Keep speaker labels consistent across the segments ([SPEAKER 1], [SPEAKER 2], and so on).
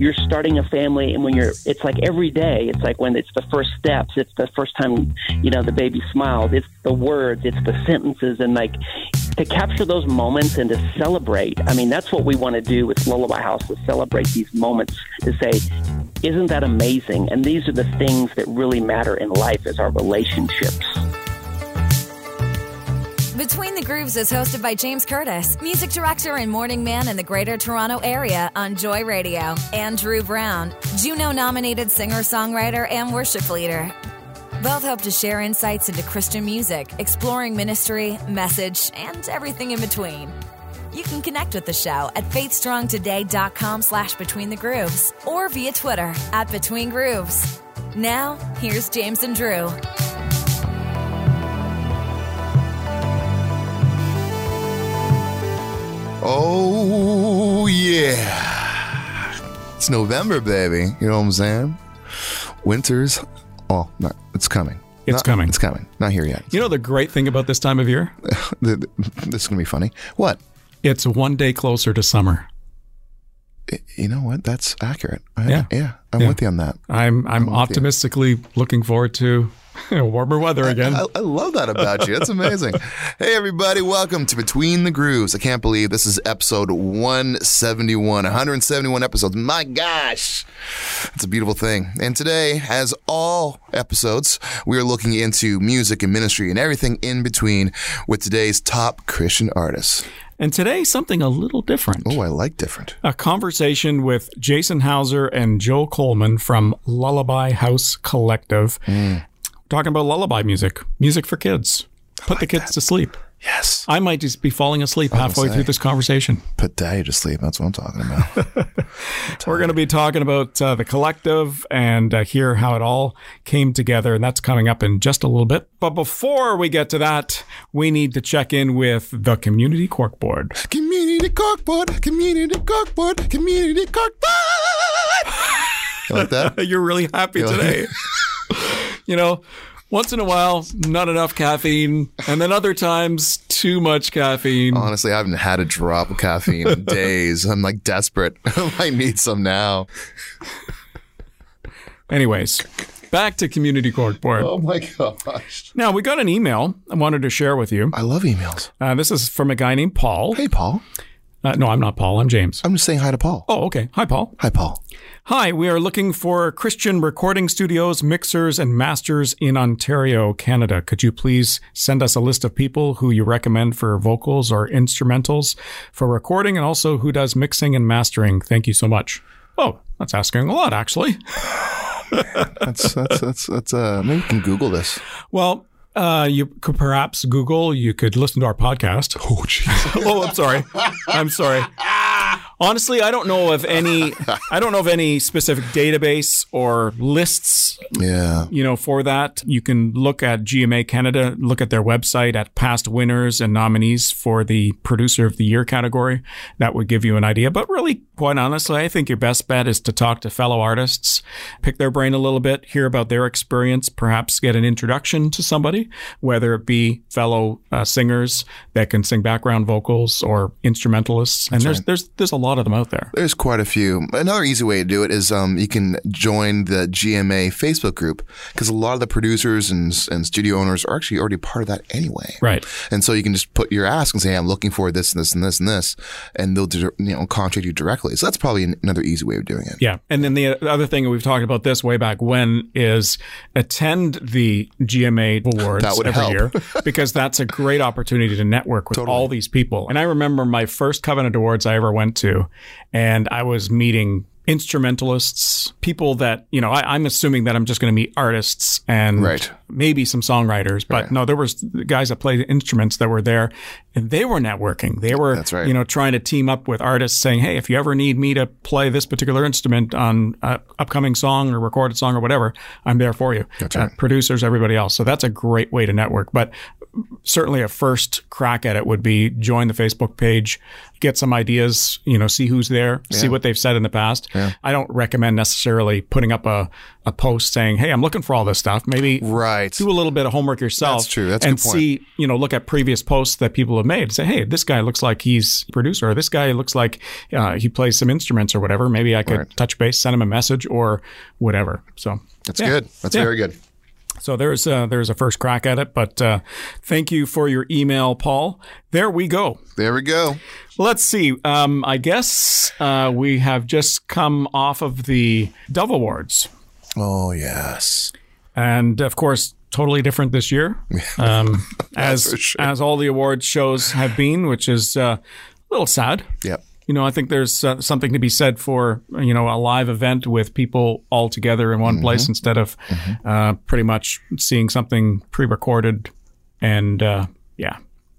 [SPEAKER 1] you're starting a family and when you're it's like every day it's like when it's the first steps it's the first time you know the baby smiles it's the words it's the sentences and like to capture those moments and to celebrate i mean that's what we want to do with lullaby house to celebrate these moments to say isn't that amazing? And these are the things that really matter in life is our relationships
[SPEAKER 2] between the Grooves is hosted by James Curtis, music director and morning man in the Greater Toronto Area on Joy Radio, and Drew Brown, Juno nominated singer songwriter and worship leader. Both hope to share insights into Christian music, exploring ministry, message, and everything in between. You can connect with the show at faithstrongtoday.com slash between the grooves or via Twitter at between grooves. Now, here's James and Drew.
[SPEAKER 3] Oh, yeah. It's November, baby. You know what I'm saying? Winter's, oh, not, it's coming.
[SPEAKER 4] It's
[SPEAKER 3] Not-
[SPEAKER 4] coming.
[SPEAKER 3] It's coming. Not here yet.
[SPEAKER 4] You know the great thing about this time of year?
[SPEAKER 3] Th- th- this is going to be funny. What?
[SPEAKER 4] It's one day closer to summer.
[SPEAKER 3] You know what? That's accurate. I-
[SPEAKER 4] Yeah.
[SPEAKER 3] Yeah. I'm
[SPEAKER 4] Yeah.
[SPEAKER 3] with you on that.
[SPEAKER 4] I'm I'm
[SPEAKER 3] you.
[SPEAKER 4] optimistically looking forward to warmer weather again.
[SPEAKER 3] I, I love that about you. That's amazing. hey, everybody. Welcome to Between the Grooves. I can't believe this is episode 171, 171 episodes. My gosh. It's a beautiful thing. And today, as all episodes, we are looking into music and ministry and everything in between with today's top Christian artists.
[SPEAKER 4] And today, something a little different.
[SPEAKER 3] Oh, I like different.
[SPEAKER 4] A conversation with Jason Hauser and Joe Coleman from Lullaby House Collective, mm. talking about lullaby music, music for kids. Put the kids to sleep.
[SPEAKER 3] Yes.
[SPEAKER 4] I might just be falling asleep halfway
[SPEAKER 3] say.
[SPEAKER 4] through this conversation.
[SPEAKER 3] Put daddy to sleep. That's what I'm talking about.
[SPEAKER 4] We're going to be talking about uh, the collective and uh, hear how it all came together, and that's coming up in just a little bit. But before we get to that, we need to check in with the Community Corkboard.
[SPEAKER 3] community corkboard, community corkboard, community corkboard. You like that?
[SPEAKER 4] You're really happy today. you know, once in a while, not enough caffeine, and then other times, too much caffeine.
[SPEAKER 3] Honestly, I haven't had a drop of caffeine in days. I'm like desperate. I need some now.
[SPEAKER 4] Anyways, back to Community Corkboard.
[SPEAKER 3] Oh my gosh.
[SPEAKER 4] Now, we got an email I wanted to share with you.
[SPEAKER 3] I love emails.
[SPEAKER 4] Uh, this is from a guy named Paul.
[SPEAKER 3] Hey, Paul.
[SPEAKER 4] Uh, no, I'm not Paul. I'm James.
[SPEAKER 3] I'm just saying hi to Paul.
[SPEAKER 4] Oh, okay. Hi, Paul.
[SPEAKER 3] Hi, Paul.
[SPEAKER 4] Hi, we are looking for Christian recording studios, mixers, and masters in Ontario, Canada. Could you please send us a list of people who you recommend for vocals or instrumentals for recording and also who does mixing and mastering? Thank you so much. Oh, that's asking a lot, actually.
[SPEAKER 3] That's that's that's that's uh maybe we can Google this.
[SPEAKER 4] Well, uh, you could perhaps Google, you could listen to our podcast.
[SPEAKER 3] Oh jeez.
[SPEAKER 4] oh, I'm sorry. I'm sorry. Honestly, I don't know of any. I don't know of any specific database or lists
[SPEAKER 3] Yeah.
[SPEAKER 4] you know, for that, you can look at GMA Canada, look at their website at past winners and nominees for the producer of the year category. That would give you an idea. But really, quite honestly, I think your best bet is to talk to fellow artists, pick their brain a little bit, hear about their experience, perhaps get an introduction to somebody, whether it be fellow uh, singers that can sing background vocals or instrumentalists. and there's, there's, there's a lot of them out there.
[SPEAKER 3] There's quite a few. Another easy way to do it is um, you can join the GMA Facebook group because a lot of the producers and, and studio owners are actually already part of that anyway.
[SPEAKER 4] Right.
[SPEAKER 3] And so you can just put your ask and say, hey, I'm looking for this and this and this and this, and they'll you know contact you directly. So that's probably an- another easy way of doing it.
[SPEAKER 4] Yeah. And then the other thing, we've talked about this way back when, is attend the GMA awards
[SPEAKER 3] That would
[SPEAKER 4] every
[SPEAKER 3] help.
[SPEAKER 4] year because that's a great opportunity to network with all these people. And I remember my first Covenant Awards I ever went to, and I was meeting instrumentalists, people that, you know, I, I'm assuming that I'm just going to meet artists and
[SPEAKER 3] Right.
[SPEAKER 4] maybe some songwriters, but no, there was guys that played instruments that were there and they were networking. They were,
[SPEAKER 3] right.
[SPEAKER 4] you know, trying to team up with artists saying, Hey, if you ever need me to play this particular instrument on a upcoming song or recorded song or whatever, I'm there for you. Uh,
[SPEAKER 3] right.
[SPEAKER 4] producers, everybody else. So that's a great way to network, but certainly a first crack at it would be join the Facebook page, get some ideas, you know, see who's there, see what they've said in the past. I don't recommend necessarily putting up a, a post saying, "Hey, I'm looking for all this stuff." Maybe
[SPEAKER 3] Right.
[SPEAKER 4] do a little bit of homework yourself.
[SPEAKER 3] That's true. That's
[SPEAKER 4] and
[SPEAKER 3] good point.
[SPEAKER 4] see, you know, look at previous posts that people have made. Say, hey, this guy looks like he's a producer, or this guy looks like uh, he plays some instruments or whatever. Maybe I could
[SPEAKER 3] Right.
[SPEAKER 4] touch base, send him a message, or whatever. So
[SPEAKER 3] That's
[SPEAKER 4] yeah.
[SPEAKER 3] good. That's
[SPEAKER 4] Yeah.
[SPEAKER 3] very good.
[SPEAKER 4] So there's uh, there's a first crack at it, but uh, thank you for your email, Paul. There we go.
[SPEAKER 3] There we go.
[SPEAKER 4] Let's see. Um, I guess uh, we have just come off of the Dove Awards,
[SPEAKER 3] Oh yes.
[SPEAKER 4] and of course, totally different this year, um, as
[SPEAKER 3] sure.
[SPEAKER 4] as all the awards shows have been, which is uh, a little sad.
[SPEAKER 3] Yep.
[SPEAKER 4] You know, I think there's uh, something to be said for you know a live event with people all together in one
[SPEAKER 3] Mm-hmm.
[SPEAKER 4] place instead of uh, pretty much seeing something pre-recorded and uh, yeah.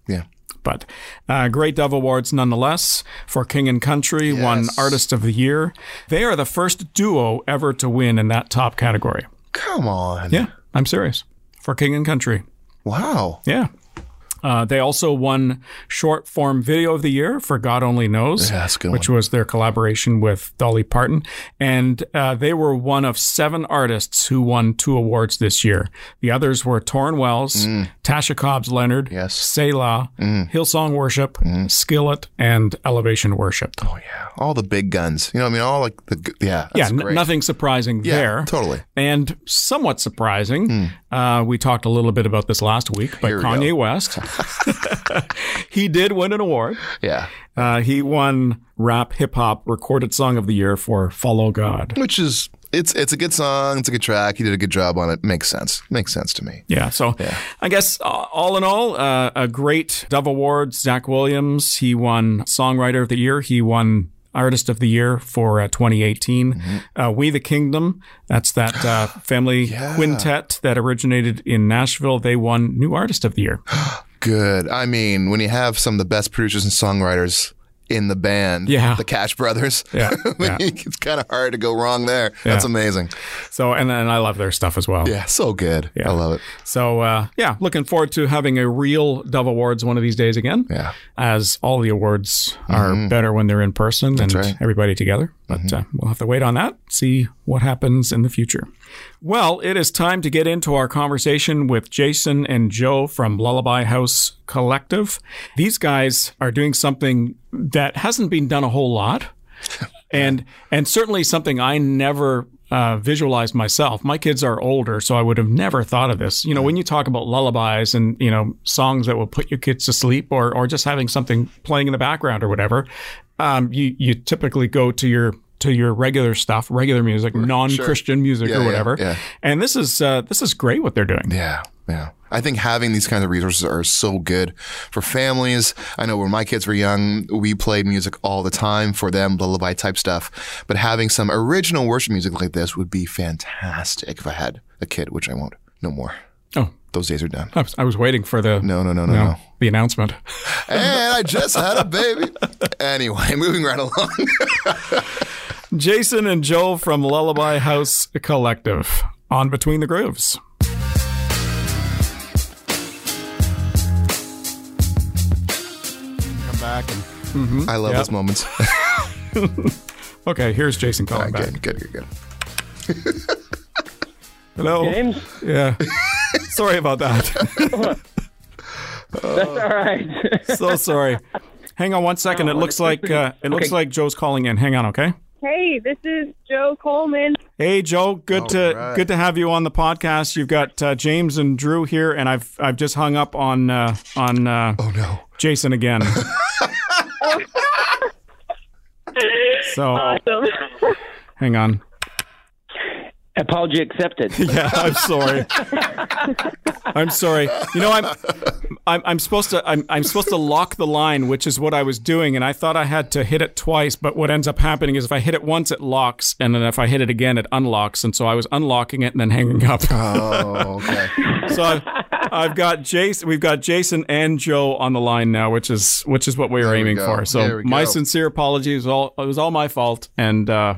[SPEAKER 3] Yeah.
[SPEAKER 4] But uh, great Dove Awards nonetheless for King and Country won Artist of the Year. They are the first duo ever to win in that top category.
[SPEAKER 3] Come on.
[SPEAKER 4] Yeah, I'm serious. For King and Country.
[SPEAKER 3] Wow.
[SPEAKER 4] Yeah. Uh, they also won Short Form Video of the Year for God Only Knows,
[SPEAKER 3] Yeah, that's a good
[SPEAKER 4] which was their collaboration with Dolly Parton. And uh, they were one of seven artists who won two awards this year. The others were Tauren Wells, Tasha Cobbs Leonard,
[SPEAKER 3] Mm. Yes. Mm.
[SPEAKER 4] Hillsong Worship, Skillet, and Elevation Worship.
[SPEAKER 3] Oh yeah. All the big guns. You know, what I mean, all like the yeah.
[SPEAKER 4] yeah, n- nothing surprising
[SPEAKER 3] Yeah,
[SPEAKER 4] there.
[SPEAKER 3] totally.
[SPEAKER 4] And somewhat surprising, uh, we talked a little bit about this last week, but
[SPEAKER 3] Here
[SPEAKER 4] Kanye
[SPEAKER 3] go.
[SPEAKER 4] West, he did win an award.
[SPEAKER 3] Yeah.
[SPEAKER 4] Uh, he won Rap Hip Hop Recorded Song of the Year for Follow God.
[SPEAKER 3] Which is it's it's a good song. It's a good track. He did a good job on it. Makes sense. Makes sense to me.
[SPEAKER 4] Yeah, so I guess uh, all in all, uh, a great Dove Awards. Zach Williams, he won Songwriter of the Year. He won Artist of the Year for uh, 2018. Uh, we the Kingdom, that's that uh, family quintet that originated in Nashville. They won New Artist of the Year.
[SPEAKER 3] Good. I mean, when you have some of the best producers and songwriters in the band,
[SPEAKER 4] Yeah.
[SPEAKER 3] the Cash Brothers,
[SPEAKER 4] Yeah,
[SPEAKER 3] I mean,
[SPEAKER 4] yeah.
[SPEAKER 3] it's kind of hard to go wrong there. That's amazing.
[SPEAKER 4] So, and, and I love their stuff as well.
[SPEAKER 3] Yeah, so good. I love it.
[SPEAKER 4] So, uh, yeah, looking forward to having a real Dove Awards one of these days again.
[SPEAKER 3] Yeah.
[SPEAKER 4] As all the awards are better when they're in person and
[SPEAKER 3] right.
[SPEAKER 4] everybody together. But uh, we'll have to wait on that, see what happens in the future. Well, it is time to get into our conversation with Jason and Joe from Lullaby House Collective. These guys are doing something that hasn't been done a whole lot and and certainly something I never uh, visualized myself. My kids are older, so I would have never thought of this. You know, when you talk about lullabies and you know songs that will put your kids to sleep, or or just having something playing in the background or whatever, um, you you typically go to your to your regular stuff, regular music, non-Christian music
[SPEAKER 3] Yeah,
[SPEAKER 4] or
[SPEAKER 3] yeah,
[SPEAKER 4] whatever.
[SPEAKER 3] yeah.
[SPEAKER 4] And this is uh, this is great what they're doing.
[SPEAKER 3] Yeah, yeah. I think having these kinds of resources are so good for families. I know when my kids were young, we played music all the time for them, lullaby type stuff. But having some original worship music like this would be fantastic if I had a kid, which I won't. No more.
[SPEAKER 4] Oh,
[SPEAKER 3] Those days are done.
[SPEAKER 4] I was, I was waiting for the
[SPEAKER 3] No, no, no, no,
[SPEAKER 4] you know,
[SPEAKER 3] no.
[SPEAKER 4] the announcement.
[SPEAKER 3] And I just had a baby. Anyway, moving right along.
[SPEAKER 4] Jason and Joe from Lullaby House Collective on Between the Grooves. Come back and
[SPEAKER 3] I love
[SPEAKER 4] Yep.
[SPEAKER 3] those moments.
[SPEAKER 4] okay. Here's Jason calling
[SPEAKER 3] right,
[SPEAKER 4] back.
[SPEAKER 3] good, good, good, good.
[SPEAKER 4] Hello.
[SPEAKER 1] James,
[SPEAKER 4] Yeah. sorry about that.
[SPEAKER 1] that's all right.
[SPEAKER 4] so sorry. Hang on one second. It looks like uh, it looks like Joe's calling in. Hang on, okay?
[SPEAKER 5] Hey, this is Joe Coleman.
[SPEAKER 4] Hey Joe, good to
[SPEAKER 3] right.
[SPEAKER 4] good to have you on the podcast. You've got uh, James and Drew here, and I've I've just hung up on uh, on uh,
[SPEAKER 3] Oh, no.
[SPEAKER 4] Jason again. so
[SPEAKER 5] Awesome.
[SPEAKER 4] hang on.
[SPEAKER 1] Apology accepted.
[SPEAKER 4] Yeah, I'm sorry. I'm sorry. You know, I'm, I'm, I'm supposed to, I'm, I'm supposed to lock the line, which is what I was doing, and I thought I had to hit it twice. But what ends up happening is if I hit it once, it locks, and then if I hit it again, it unlocks. And so I was unlocking it and then hanging up.
[SPEAKER 3] Oh, okay.
[SPEAKER 4] so I've, I've got Jason, we've got Jason and Joe on the line now, which is, which is what we were
[SPEAKER 3] There
[SPEAKER 4] aiming
[SPEAKER 3] go.
[SPEAKER 4] for. So my sincere apologies. It all, it was all my fault, and uh,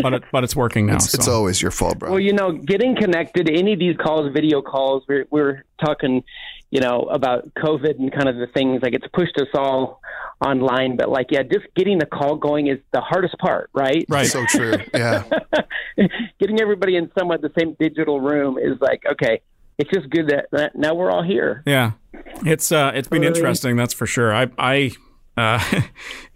[SPEAKER 4] but it, but it's working now.
[SPEAKER 3] It's
[SPEAKER 4] so.
[SPEAKER 3] always your fault, bro.
[SPEAKER 1] Well, you know, getting connected, any of these calls, video calls, we're, we're talking, you know, about COVID and kind of the things like it's pushed us all online. But like, yeah, just getting the call going is the hardest part, right?
[SPEAKER 4] Right.
[SPEAKER 3] So true. Yeah.
[SPEAKER 1] getting everybody in somewhat the same digital room is like, okay, it's just good that, that now we're all here.
[SPEAKER 4] Yeah, it's uh, it's been interesting, that's for sure. I I uh,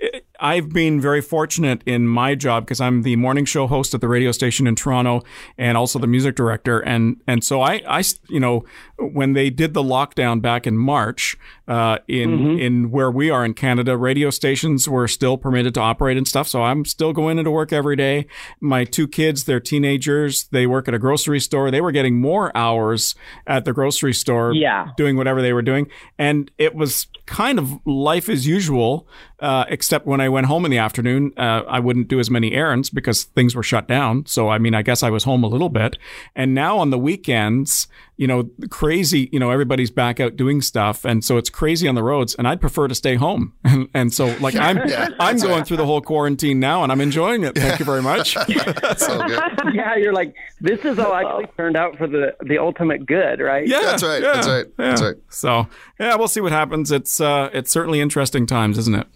[SPEAKER 4] I've been very fortunate in my job because I'm the morning show host at the radio station in Toronto and also the music director. And, and so I, I, you know, when they did the lockdown back in March, uh, in, mm-hmm. in where we are in Canada, radio stations were still permitted to operate and stuff. So I'm still going into work every day. My two kids, they're teenagers. They work at a grocery store. They were getting more hours at the grocery store.
[SPEAKER 1] Yeah.
[SPEAKER 4] Doing whatever they were doing. And it was kind of life as usual, uh, except when I went home in the afternoon, uh, I wouldn't do as many errands because things were shut down. So, I mean, I guess I was home a little bit. And now on the weekends, you know, crazy, you know, everybody's back out doing stuff. And so it's crazy on the roads and I'd prefer to stay home. And, and so like I'm, yeah, I'm going right. through the whole quarantine now and I'm enjoying it. Thank you very much.
[SPEAKER 1] so yeah. You're like, this is all actually turned out for the, the ultimate good, right?
[SPEAKER 3] Yeah. That's right. Yeah, that's right. Yeah. That's right.
[SPEAKER 4] So yeah, we'll see what happens. It's, uh, it's certainly interesting times, isn't it?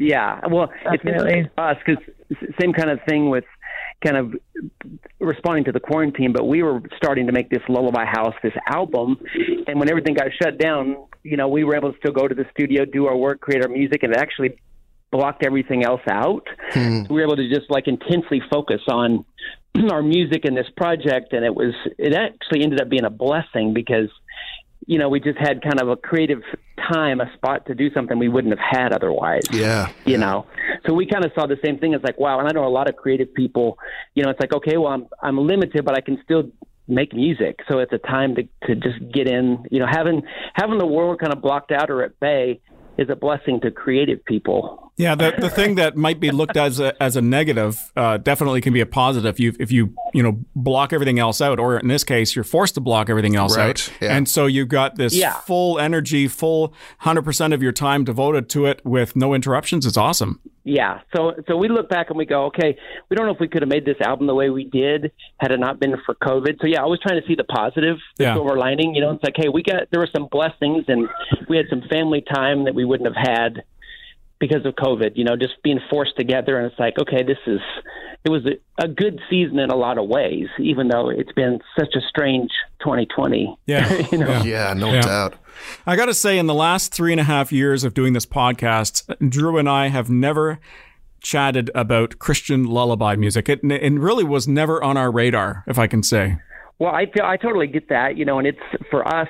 [SPEAKER 1] Yeah. Well, Definitely. it's us because same kind of thing with kind of responding to the quarantine, but we were starting to make this Lullaby House, this album. And when everything got shut down, you know, we were able to still go to the studio, do our work, create our music, and it actually blocked everything else out. Hmm. So we were able to just like intensely focus on our music and this project. And it was, it actually ended up being a blessing because you know, we just had kind of a creative time, a spot to do something we wouldn't have had otherwise.
[SPEAKER 3] Yeah.
[SPEAKER 1] You know, so we kind of saw the same thing as like, wow. And I know a lot of creative people, you know, it's like, okay, well, I'm, I'm limited, but I can still make music. So it's a time to, to just get in, you know, having, having the world kind of blocked out or at bay is a blessing to creative people.
[SPEAKER 4] Yeah, the, the thing that might be looked as a, as a negative uh, definitely can be a positive. If you if you you know block everything else out, or in this case, you're forced to block everything else right. out, yeah. and so you've got this yeah. full energy, full hundred percent of your time devoted to it with no interruptions. It's awesome.
[SPEAKER 1] Yeah. So so we look back and we go, okay, we don't know if we could have made this album the way we did had it not been for COVID. So yeah, I was trying to see the positive, the yeah. silver lining. You know, it's like, hey, we got there were some blessings and we had some family time that we wouldn't have had because of COVID, you know, just being forced together. And it's like, okay, this is, it was a, a, good season in a lot of ways, even though it's been such a strange 2020.
[SPEAKER 4] Yeah.
[SPEAKER 3] you know? Yeah, no yeah. doubt.
[SPEAKER 4] I got to say, in the last three and a half years of doing this podcast, Drew and I have never chatted about Christian lullaby music. It, it really was never on our radar, if I can say.
[SPEAKER 1] Well, I, I totally get that, you know, and it's for us,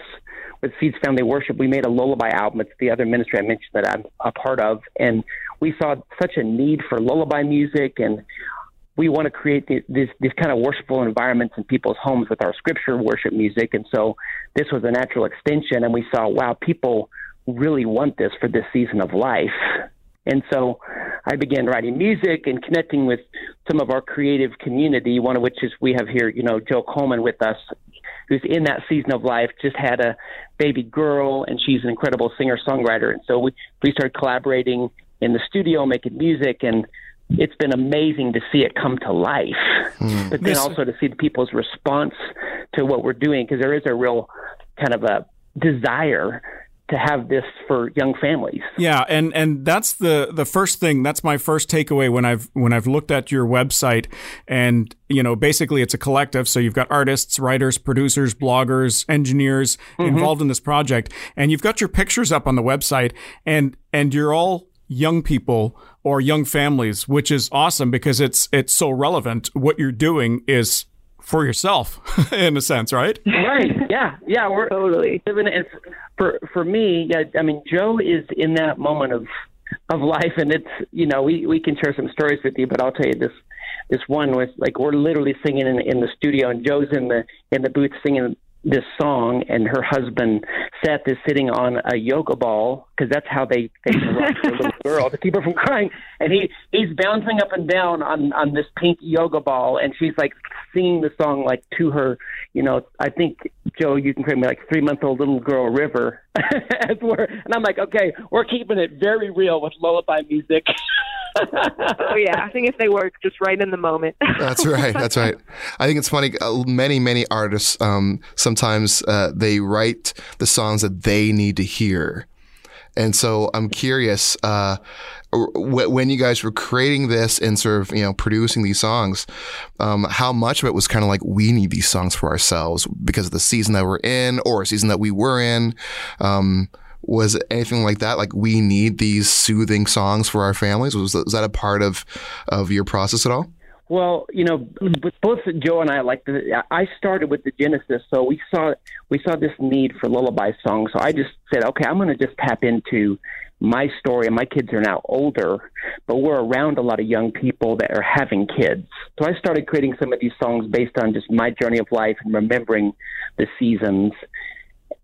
[SPEAKER 1] with Seeds Family Worship, we made a lullaby album. It's the other ministry I mentioned that I'm a part of, and we saw such a need for lullaby music, and we want to create this this kind of worshipful environments in people's homes with our scripture worship music, and so this was a natural extension. And we saw, wow, people really want this for this season of life. And so I began writing music and connecting with some of our creative community, one of which is we have here, you know, Joe Coleman with us, who's in that season of life, just had a baby girl, and she's an incredible singer songwriter. And so we, we started collaborating in the studio, making music, and it's been amazing to see it come to life. Mm. But then also to see the people's response to what we're doing, because there is a real kind of a desire to have this for young families.
[SPEAKER 4] Yeah, and and that's the the first thing. That's my first takeaway when I've when I've looked at your website, and you know, basically it's a collective. So you've got artists, writers, producers, bloggers, engineers mm-hmm. involved in this project, and you've got your pictures up on the website, and and you're all young people or young families, which is awesome because it's it's so relevant. What you're doing is for yourself in a sense, right?
[SPEAKER 1] Right. Yeah. Yeah. We're totally living it. For for me, yeah. I mean, Joe is in that moment of of life, and it's you know we we can share some stories with you, but I'll tell you this this one was like we're literally singing in in the studio, and Joe's in the in the booth singing this song, and her husband Seth is sitting on a yoga ball because that's how they they rock the little girl to keep her from crying. And he he's bouncing up and down on on this pink yoga ball, and she's like singing the song like to her. You know, I think Joe, you can create me like three month old little girl River. As we're, and I'm like, okay, we're keeping it very real with lullaby music.
[SPEAKER 5] oh yeah, I think if they work just right in the moment.
[SPEAKER 3] that's right. That's right. I think it's funny. Uh, many many artists um, sometimes uh, they write the songs that they need to hear, and so I'm curious. Uh, when you guys were creating this and sort of you know producing these songs, um, how much of it was kind of like we need these songs for ourselves because of the season that we're in or a season that we were in. Um, was anything like that? Like we need these soothing songs for our families. Was that, was that a part of of your process at all?
[SPEAKER 1] Well, you know, both Joe and I like. I started with the Genesis, so we saw we saw this need for lullaby songs. So I just said, okay, I'm going to just tap into my story. And my kids are now older, but we're around a lot of young people that are having kids. So I started creating some of these songs based on just my journey of life and remembering the seasons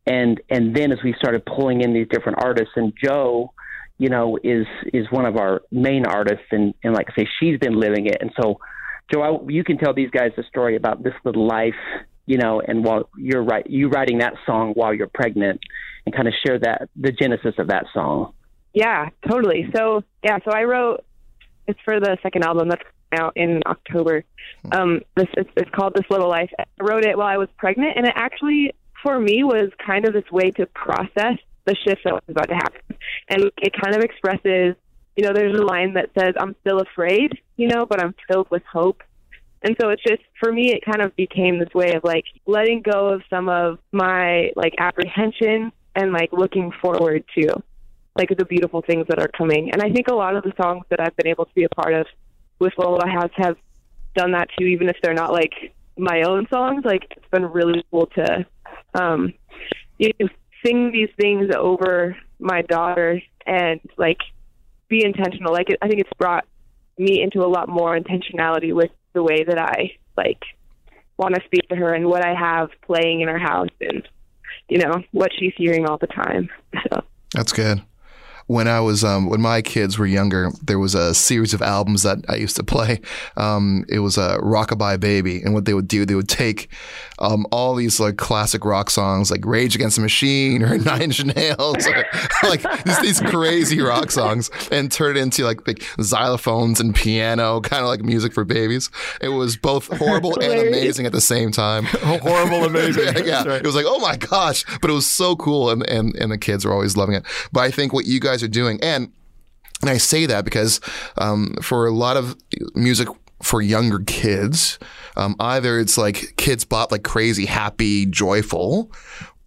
[SPEAKER 1] and and then as we started pulling in these different artists, and Joe, you know, is is one of our main artists, and and like I say, she's been living it, and so Joe, I, you can tell these guys the story about this little life, you know, and while you're right, you writing that song while you're pregnant, and kind of share that the genesis of that song.
[SPEAKER 5] Yeah, totally. So yeah, so I wrote it's for the second album that's out in October. Um, this it's, it's called This Little Life. I wrote it while I was pregnant, and it actually for me was kind of this way to process the shift that was about to happen. And it kind of expresses, you know, there's a line that says, I'm still afraid, you know, but I'm filled with hope. And so it's just, for me, it kind of became this way of like letting go of some of my like apprehension and like looking forward to like the beautiful things that are coming. And I think a lot of the songs that I've been able to be a part of with Lullaby House have done that too, even if they're not like my own songs. Like it's been really cool to um, you know, sing these things over my daughter and like be intentional. Like I think it's brought me into a lot more intentionality with the way that I like want to speak to her and what I have playing in our house and you know what she's hearing all the time. So
[SPEAKER 3] that's good when I was um, when my kids were younger, there was a series of albums that I used to play. Um, it was a Rockabye Baby, and what they would do, they would take um, all these like classic rock songs, like Rage Against the Machine or Nine Inch Nails, or like these, these crazy rock songs, and turn it into like, like xylophones and piano, kind of like music for babies. It was both horrible and amazing at the same time.
[SPEAKER 4] horrible, amazing.
[SPEAKER 3] yeah, right. it was like oh my gosh, but it was so cool, and and and the kids were always loving it. But I think what you guys guys are doing. And and I say that because um, for a lot of music for younger kids, um, either it's like Kidz Bop like crazy, happy, joyful,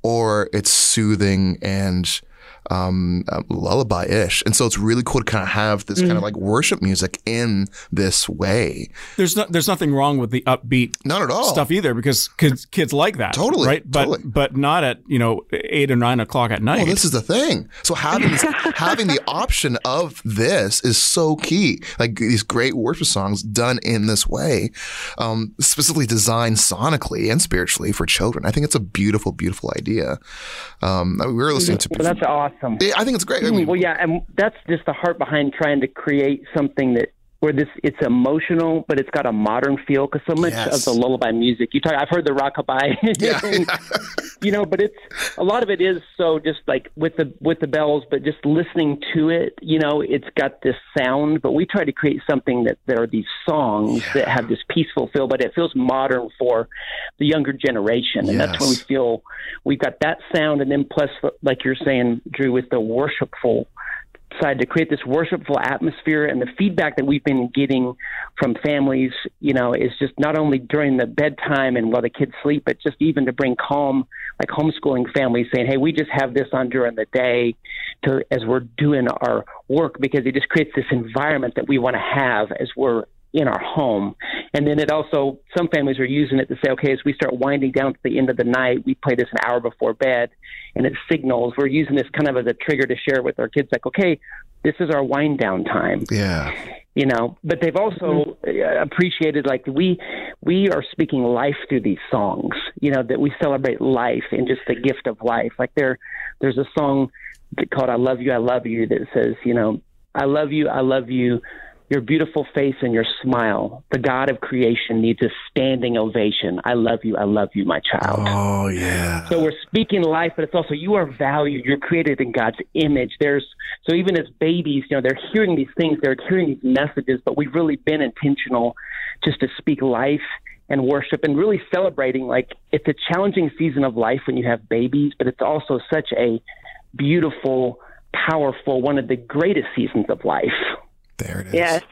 [SPEAKER 3] or it's soothing and um, uh, lullaby ish. And so it's really cool to kind of have this mm. kind of like worship music in this way.
[SPEAKER 4] There's no, there's nothing wrong with the upbeat
[SPEAKER 3] not at all
[SPEAKER 4] stuff either because kids kids like that
[SPEAKER 3] totally
[SPEAKER 4] right but
[SPEAKER 3] totally.
[SPEAKER 4] but not at you know eight or nine o'clock at night.
[SPEAKER 3] Well, this is the thing. So having having the option of this is so key. Like these great worship songs done in this way, um, specifically designed sonically and spiritually for children. I think it's a beautiful, beautiful idea. Um, we were listening to.
[SPEAKER 1] Well, that's awesome awesome.
[SPEAKER 3] I think it's great. I mean,
[SPEAKER 1] well, yeah, and that's just the heart behind trying to create something that where this it's emotional, but it's got a modern feel because so much yes. of the lullaby music you talk. I've heard the rockabye, yeah. you know, but it's a lot of it is so just like with the with the bells, but just listening to it, you know, it's got this sound. But we try to create something that there are these songs yeah. that have this peaceful feel, but it feels modern for the younger generation, and yes. that's when we feel we've got that sound, and then plus, like you're saying, Drew, with the worshipful to create this worshipful atmosphere. And the feedback that we've been getting from families you know is just not only during the bedtime and while the kids sleep but just even to bring calm like homeschooling families saying hey we just have this on during the day to as we're doing our work because it just creates this environment that we want to have as we're in our home. And then it also, some families are using it to say, okay, as we start winding down to the end of the night, we play this an hour before bed and it signals. We're using this kind of as a trigger to share with our kids, like, okay, this is our wind down time.
[SPEAKER 3] Yeah.
[SPEAKER 1] You know, but they've also mm-hmm. appreciated like we we are speaking life through these songs. You know that we celebrate life and just the gift of life. Like there, there's a song called "I Love You, I Love You" that says, you know, I love you, I love you, your beautiful face and your smile. The God of creation needs a standing ovation. I love you. I love you, my child.
[SPEAKER 3] Oh yeah.
[SPEAKER 1] So we're speaking life, but it's also you are valued. You're created in God's image. There's so even as babies, you know, they're hearing these things, they're hearing these messages, but we've really been intentional just to speak life and worship and really celebrating like it's a challenging season of life when you have babies, but it's also such a beautiful, powerful, one of the greatest seasons of life.
[SPEAKER 3] There it is.
[SPEAKER 5] Yes.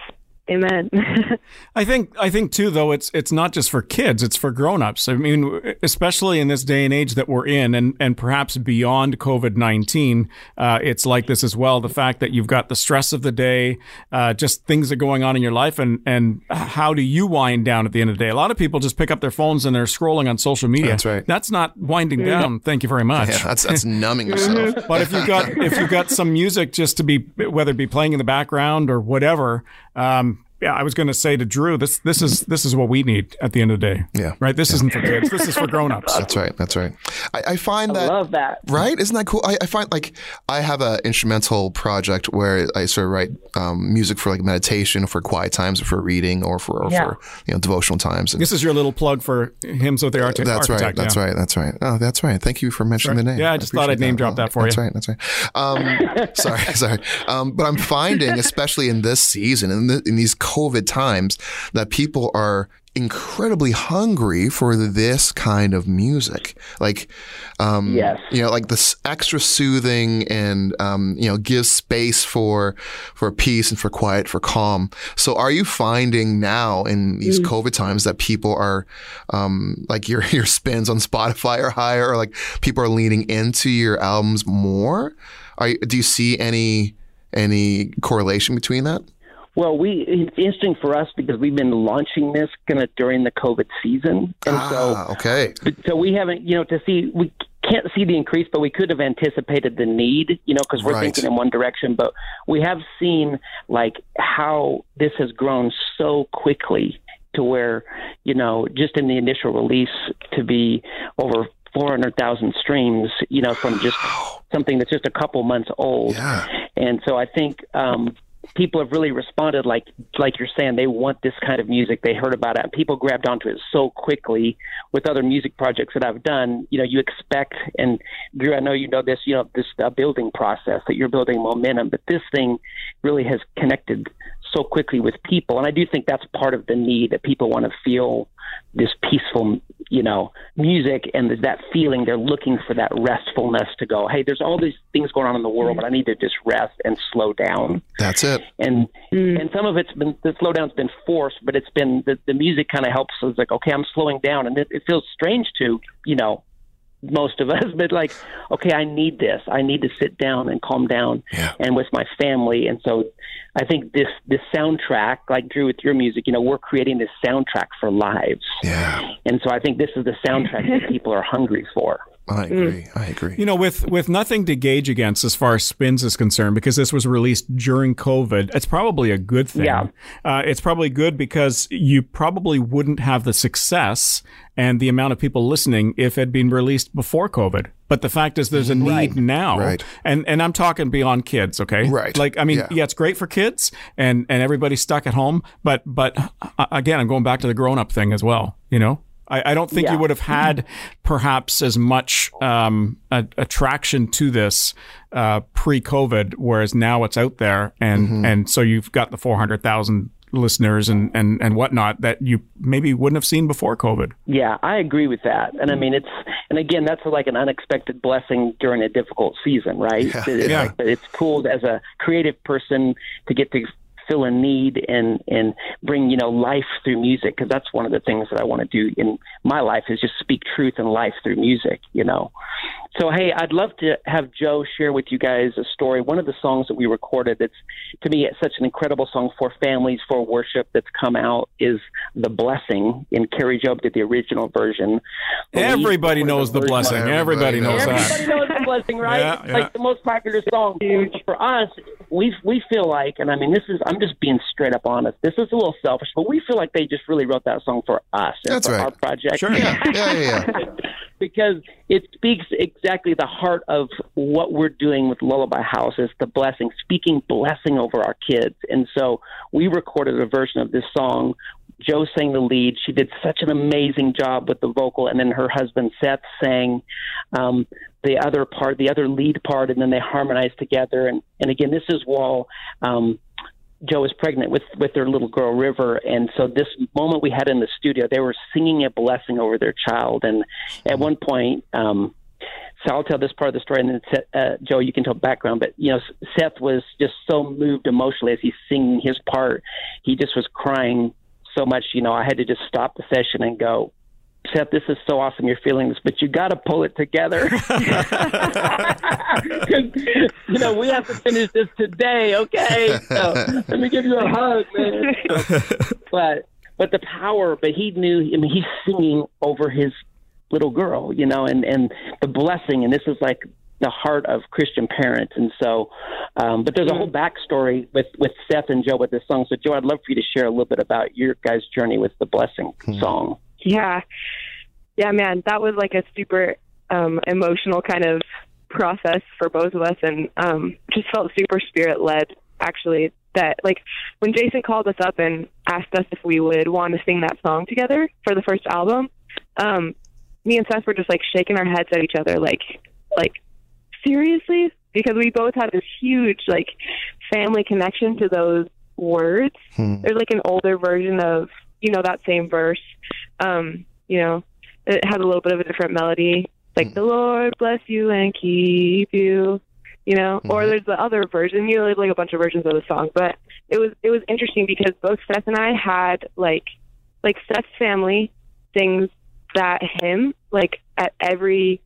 [SPEAKER 5] Amen.
[SPEAKER 4] I think I think too though it's it's not just for kids it's for grown-ups. I mean especially in this day and age that we're in and and perhaps beyond COVID-19 uh, it's like this as well the fact that you've got the stress of the day uh, just things that are going on in your life and and how do you wind down at the end of the day? A lot of people just pick up their phones and they're scrolling on social media.
[SPEAKER 3] That's right.
[SPEAKER 4] That's not winding down. Thank you very much.
[SPEAKER 3] Yeah, that's that's numbing yourself.
[SPEAKER 4] But if you got if you got some music just to be whether it be playing in the background or whatever, um, yeah, I was going to say to Drew, this this is this is what we need at the end of the day.
[SPEAKER 3] Yeah.
[SPEAKER 4] right. This isn't for kids. This is for grown-ups.
[SPEAKER 3] That's right. That's right. I, I find
[SPEAKER 1] I
[SPEAKER 3] that
[SPEAKER 1] love that.
[SPEAKER 3] right. Isn't that cool? I, I find like I have an instrumental project where I sort of write um, music for like meditation, for quiet times, or for reading, or for or
[SPEAKER 1] Yeah.
[SPEAKER 3] for you know devotional times. And
[SPEAKER 4] This is your little plug for hymns with the Arti-
[SPEAKER 3] that's right. That's
[SPEAKER 4] yeah.
[SPEAKER 3] right. That's right. Oh, that's right. Thank you for mentioning the name.
[SPEAKER 4] Yeah, I just thought I'd name
[SPEAKER 3] that.
[SPEAKER 4] drop that for
[SPEAKER 3] that's
[SPEAKER 4] you.
[SPEAKER 3] That's right. That's right. Um, sorry, sorry. Um, but I'm finding, especially in this season, in, the, in these COVID times, that people are incredibly hungry for this kind of music. Like, um,
[SPEAKER 1] Yes.
[SPEAKER 3] you know, like this extra soothing and um, you know gives space for for peace and for quiet, for calm. So, are you finding now in these COVID times that people are um, like your your spins on Spotify are higher, or like people are leaning into your albums more? Are you, do you see any any correlation between that?
[SPEAKER 1] Well, we it's interesting for us because we've been launching this kind of during the COVID season, and
[SPEAKER 3] ah, okay.
[SPEAKER 1] so so we haven't you know to see we can't see the increase, but we could have anticipated the need, you know, because we're
[SPEAKER 3] Right.
[SPEAKER 1] thinking in one direction, but we have seen like how this has grown so quickly to where you know just in the initial release to be over 400,000 streams, you know, from just something that's just a couple months old.
[SPEAKER 3] Yeah.
[SPEAKER 1] And so I think um, people have really responded like like you're saying they want this kind of music. They heard about it. And people grabbed onto it so quickly with other music projects that I've done. You know, you expect and Drew, I know you know this. You know, this uh, building process that you're building momentum, but this thing really has connected so quickly with people, and I do think that's part of the need that people want to feel this peaceful, you know, music and that feeling. They're looking for that restfulness to go. Hey, there's all these things going on in the world, but I need to just rest and slow down
[SPEAKER 3] That's it.
[SPEAKER 1] and mm. and some of it's been the slowdown's been forced, but it's been the the music kind of helps us like okay, I'm slowing down, and it, it feels strange to you know most of us, but like okay, I need this, I need to sit down and calm down,
[SPEAKER 3] Yeah.
[SPEAKER 1] and with my family, and so I think this this soundtrack, like Drew with your music, you know, we're creating this soundtrack for lives,
[SPEAKER 3] Yeah.
[SPEAKER 1] and so I think this is the soundtrack that people are hungry for.
[SPEAKER 3] I agree. I agree.
[SPEAKER 4] You know, with with nothing to gauge against as far as spins is concerned, because this was released during COVID, it's probably a good thing.
[SPEAKER 1] Yeah.
[SPEAKER 4] Uh, it's probably good because you probably wouldn't have the success and the amount of people listening if it had been released before COVID. But the fact is, there's a need now,
[SPEAKER 3] Right.
[SPEAKER 4] and and I'm talking beyond kids, okay?
[SPEAKER 3] Right.
[SPEAKER 4] Like, I mean,
[SPEAKER 3] Yeah.
[SPEAKER 4] yeah, it's great for kids, and and everybody's stuck at home. But but uh, again, I'm going back to the grown up thing as well. You know. I, I don't think
[SPEAKER 1] Yeah.
[SPEAKER 4] you would have had perhaps as much um, a, attraction to this uh, pre-COVID, whereas now it's out there, and
[SPEAKER 3] Mm-hmm.
[SPEAKER 4] and so you've got the four hundred thousand listeners and, and and whatnot that you maybe wouldn't have seen before COVID.
[SPEAKER 1] Yeah, I agree with that. And I mean, it's and again, that's like an unexpected blessing during a difficult season, right? It's,
[SPEAKER 4] Yeah.
[SPEAKER 1] it's cool as a creative person to get to fill a need and and bring you know life through music because that's one of the things that I want to do in my life is just speak truth and life through music, you know. So hey, I'd love to have Joe share with you guys a story. One of the songs that we recorded that's to me it's such an incredible song for families for worship that's come out is "The Blessing." And Kari Jobe did the original version.
[SPEAKER 4] Everybody knows the
[SPEAKER 1] versions-
[SPEAKER 4] blessing.
[SPEAKER 3] Everybody
[SPEAKER 4] Everybody knows that.
[SPEAKER 1] Everybody knows the blessing, right?
[SPEAKER 4] Yeah, yeah.
[SPEAKER 1] like the most popular song. For us, we we feel like, and I mean, this is I'm just being straight up honest. This is a little selfish, but we feel like they just really wrote that song for us. and
[SPEAKER 3] That's
[SPEAKER 1] for
[SPEAKER 3] right.
[SPEAKER 1] Our project.
[SPEAKER 4] Sure.
[SPEAKER 3] yeah, yeah, yeah, yeah.
[SPEAKER 1] Because it speaks exactly the heart of what we're doing with Lullaby House is the blessing, speaking blessing over our kids. And so we recorded a version of this song. Joe sang the lead. She did such an amazing job with the vocal, and then her husband Seth sang um, the other part, the other lead part, and then they harmonized together. And and again, this is while um, Joe was pregnant with with their little girl River, and so this moment we had in the studio, they were singing a blessing over their child, and at one point. Um, so I'll tell this part of the story, and then uh, Joe, you can tell background. But you know, Seth was just so moved emotionally as he's singing his part. He just was crying so much. You know, I had to just stop the session and go, Seth, this is so awesome, your feelings, but you got to pull it together. you know, we have to finish this today, okay? So, let me give you a hug, man. but but the power, but he knew, I mean, he's singing over his little girl, you know, and, and the blessing, and this is like the heart of Christian parents. And so, um, but there's a whole backstory with, with Seth and Joe with this song. So, Joe, I'd love for you to share a little bit about your guys' journey with the blessing song.
[SPEAKER 5] Yeah. Yeah, man, that was like a super um, emotional kind of process for both of us and um, just felt super spirit led, actually. That, like, when Jason called us up and asked us if we would want to sing that song together for the first album, um, me and Seth were just like shaking our heads at each other, like, like, seriously? Because we both had this huge, like, family connection to those words. There's like an older version of, you know, that same verse. Um, you know, it has a little bit of a different melody, like the Lord bless you and keep you, you know. Or there's the other version, you know, there's like a bunch of versions of the song. But it was it was interesting because both Seth and I had like like Seth's family sings that hymn like at every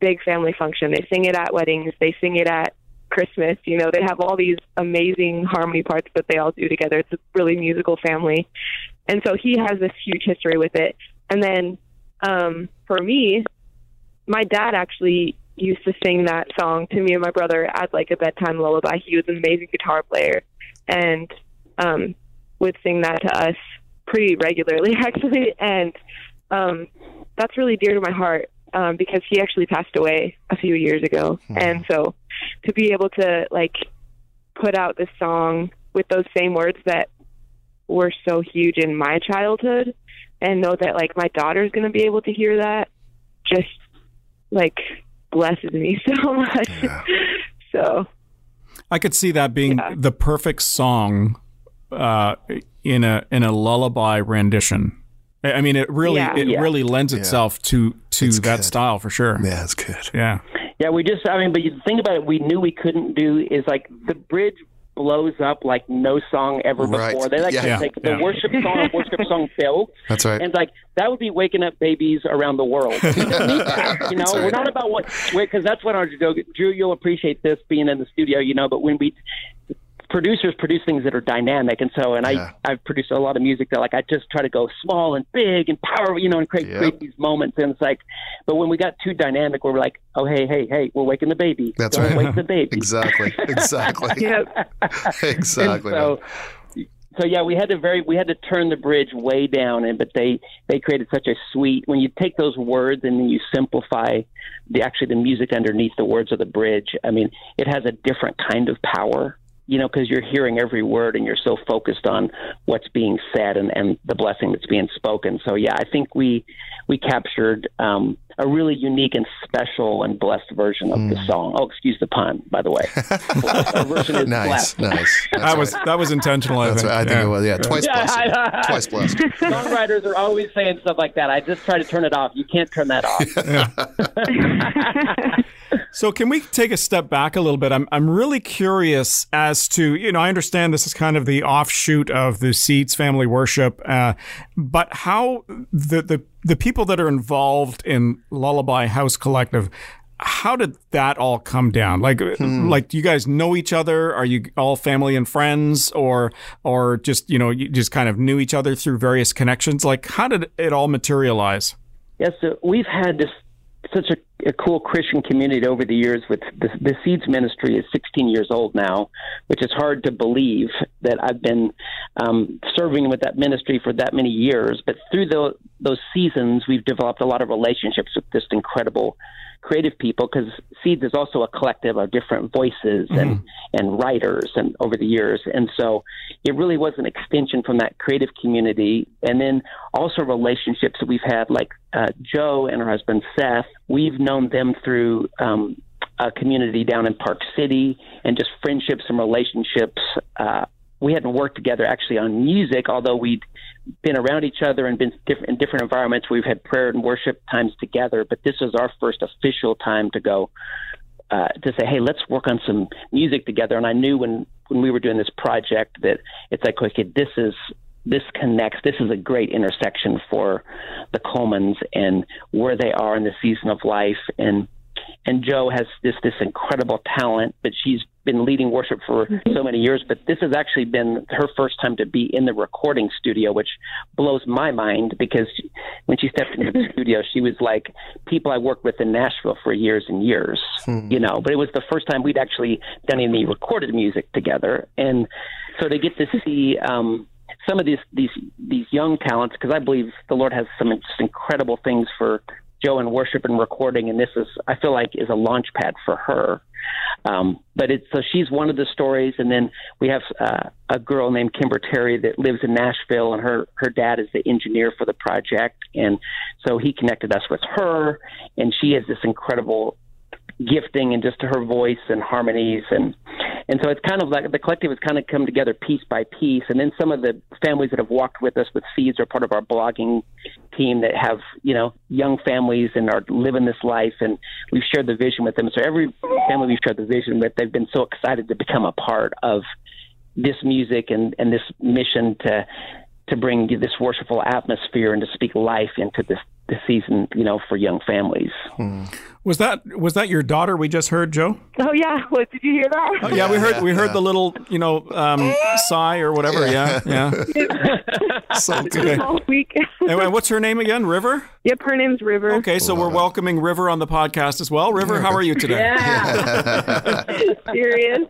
[SPEAKER 5] big family function. They sing it at weddings, they sing it at Christmas. You know, they have all these amazing harmony parts that they all do together. It's a really musical family. And so he has this huge history with it. And then um, for me, my dad actually used to sing that song to me and my brother as like a bedtime lullaby. He was an amazing guitar player and um, would sing that to us pretty regularly, actually. And um, that's really dear to my heart um, because he actually passed away a few years ago. And so to be able to like put out this song with those same words that were so huge in my childhood and know that like my daughter's going to be able to hear that just like blesses me so much. Yeah. so
[SPEAKER 4] I could see that being
[SPEAKER 5] Yeah.
[SPEAKER 4] the perfect song uh, in a in a lullaby rendition. I I mean, it really
[SPEAKER 5] Yeah.
[SPEAKER 4] it
[SPEAKER 1] Yeah.
[SPEAKER 4] really lends itself to to
[SPEAKER 3] It's
[SPEAKER 4] that
[SPEAKER 3] good.
[SPEAKER 4] style for sure.
[SPEAKER 3] Yeah, that's good.
[SPEAKER 4] Yeah.
[SPEAKER 1] Yeah, we just, I mean, but you think about it, we knew we couldn't do is like the bridge blows up like no song ever
[SPEAKER 3] Right.
[SPEAKER 1] before. They like
[SPEAKER 3] Yeah.
[SPEAKER 1] to take the
[SPEAKER 4] Yeah.
[SPEAKER 1] worship song, worship song built.
[SPEAKER 3] That's right.
[SPEAKER 1] And like that would be waking up babies around the world. We don't need that, you know,
[SPEAKER 3] right.
[SPEAKER 1] we're not about what because that's what our Drew. You'll appreciate this being in the studio, you know. But when we producers produce things that are dynamic, and so and
[SPEAKER 3] Yeah.
[SPEAKER 1] I I've produced a lot of music that like I just try to go small and big and powerful, you know, and create
[SPEAKER 3] Yep.
[SPEAKER 1] create these moments. And it's like, but when we got too dynamic, we're like, oh hey hey hey, we're waking the baby.
[SPEAKER 3] That's
[SPEAKER 1] Don't
[SPEAKER 3] right.
[SPEAKER 1] Wake the baby.
[SPEAKER 3] Exactly. Exactly.
[SPEAKER 5] yeah,
[SPEAKER 3] exactly.
[SPEAKER 1] And so, so yeah, we had to very we had to turn the bridge way down, and but they they created such a sweet. When you take those words and then you simplify the actually the music underneath the words of the bridge, I mean, it has a different kind of power. You know, because you're hearing every word and you're so focused on what's being said and, and the blessing that's being spoken. So yeah, I think we we captured um, a really unique and special and blessed version of the song. Oh, excuse the pun, by the way. Our version is
[SPEAKER 3] nice,
[SPEAKER 1] blessed.
[SPEAKER 3] nice. That's
[SPEAKER 4] That was that was intentional. I
[SPEAKER 3] That's
[SPEAKER 4] think.
[SPEAKER 3] right. I think
[SPEAKER 4] Yeah.
[SPEAKER 3] it was. Yeah, twice
[SPEAKER 1] Yeah,
[SPEAKER 3] blessed.
[SPEAKER 1] I-
[SPEAKER 3] twice blessed.
[SPEAKER 1] Songwriters are always saying stuff like that. I just try to turn it off. You can't turn that off.
[SPEAKER 4] So can we take a step back a little bit? I'm I'm really curious as to you know I understand this is kind of the offshoot of the Seeds family worship, uh, but how the the the people that are involved in Lullaby House Collective. How did that all come down? Like, like, do you guys know each other? Are you all family and friends, or, or just you know, you just kind of knew each other through various connections? Like, how did it all materialize?
[SPEAKER 1] yes, so we've had this such a, a cool Christian community over the years. With the, the Seeds Ministry is 16 years old now, which is hard to believe that I've been um, serving with that ministry for that many years. But through the those seasons, we've developed a lot of relationships with this incredible creative people because Seeds is also a collective of different voices and and writers and over the years, and so it really was an extension from that creative community, and then also relationships that we've had like uh, Joe and her husband Seth. We've known them through. Um, a community down in Park City, and just friendships and relationships. Uh, we hadn't worked together actually on music, although we'd been around each other and been different, in different environments. We've had prayer and worship times together, but this was our first official time to go uh, to say, "Hey, let's work on some music together." And I knew when when we were doing this project that it's like, okay, this is this connects. This is a great intersection for the Colemans and where they are in the season of life and and Joe has this this incredible talent, but she's been leading worship for mm-hmm. so many years. But this has actually been her first time to be in the recording studio, which blows my mind because when she stepped into the mm-hmm. studio, she was like people I worked with in Nashville for years and years, hmm. you know. But it was the first time we'd actually done any recorded music together, and so to get to see. um some of these these these young talents because I believe the Lord has some just incredible things for Joe in worship and recording, and this is I feel like is a launch pad for her. Um, but it's so she's one of the stories, and then we have uh, a girl named Kimber Terry that lives in Nashville, and her her dad is the engineer for the project, and so he connected us with her, and she has this incredible gifting and just her voice and harmonies. And and so it's kind of like the collective has kind of come together piece by piece. And then some of the families that have walked with us with seeds are part of our blogging team that have you know young families and are living this life. And we've shared the vision with them. So every family we've shared the vision with they've been so excited to become a part of this music and and this mission to to bring this worshipful atmosphere and to speak life into this this season, you know, for young families.
[SPEAKER 4] Was that was that your daughter we just heard, Joe?
[SPEAKER 5] Oh yeah, what did you hear that?
[SPEAKER 4] Oh, yeah, we heard we heard the little you know um, sigh or whatever. Yeah, yeah.
[SPEAKER 3] So good.
[SPEAKER 5] All week.
[SPEAKER 4] Anyway, what's her name again? River.
[SPEAKER 5] yep, her name's River.
[SPEAKER 4] Okay, so we're welcoming River on the podcast as well. River, how are you today?
[SPEAKER 5] Yeah. Serious.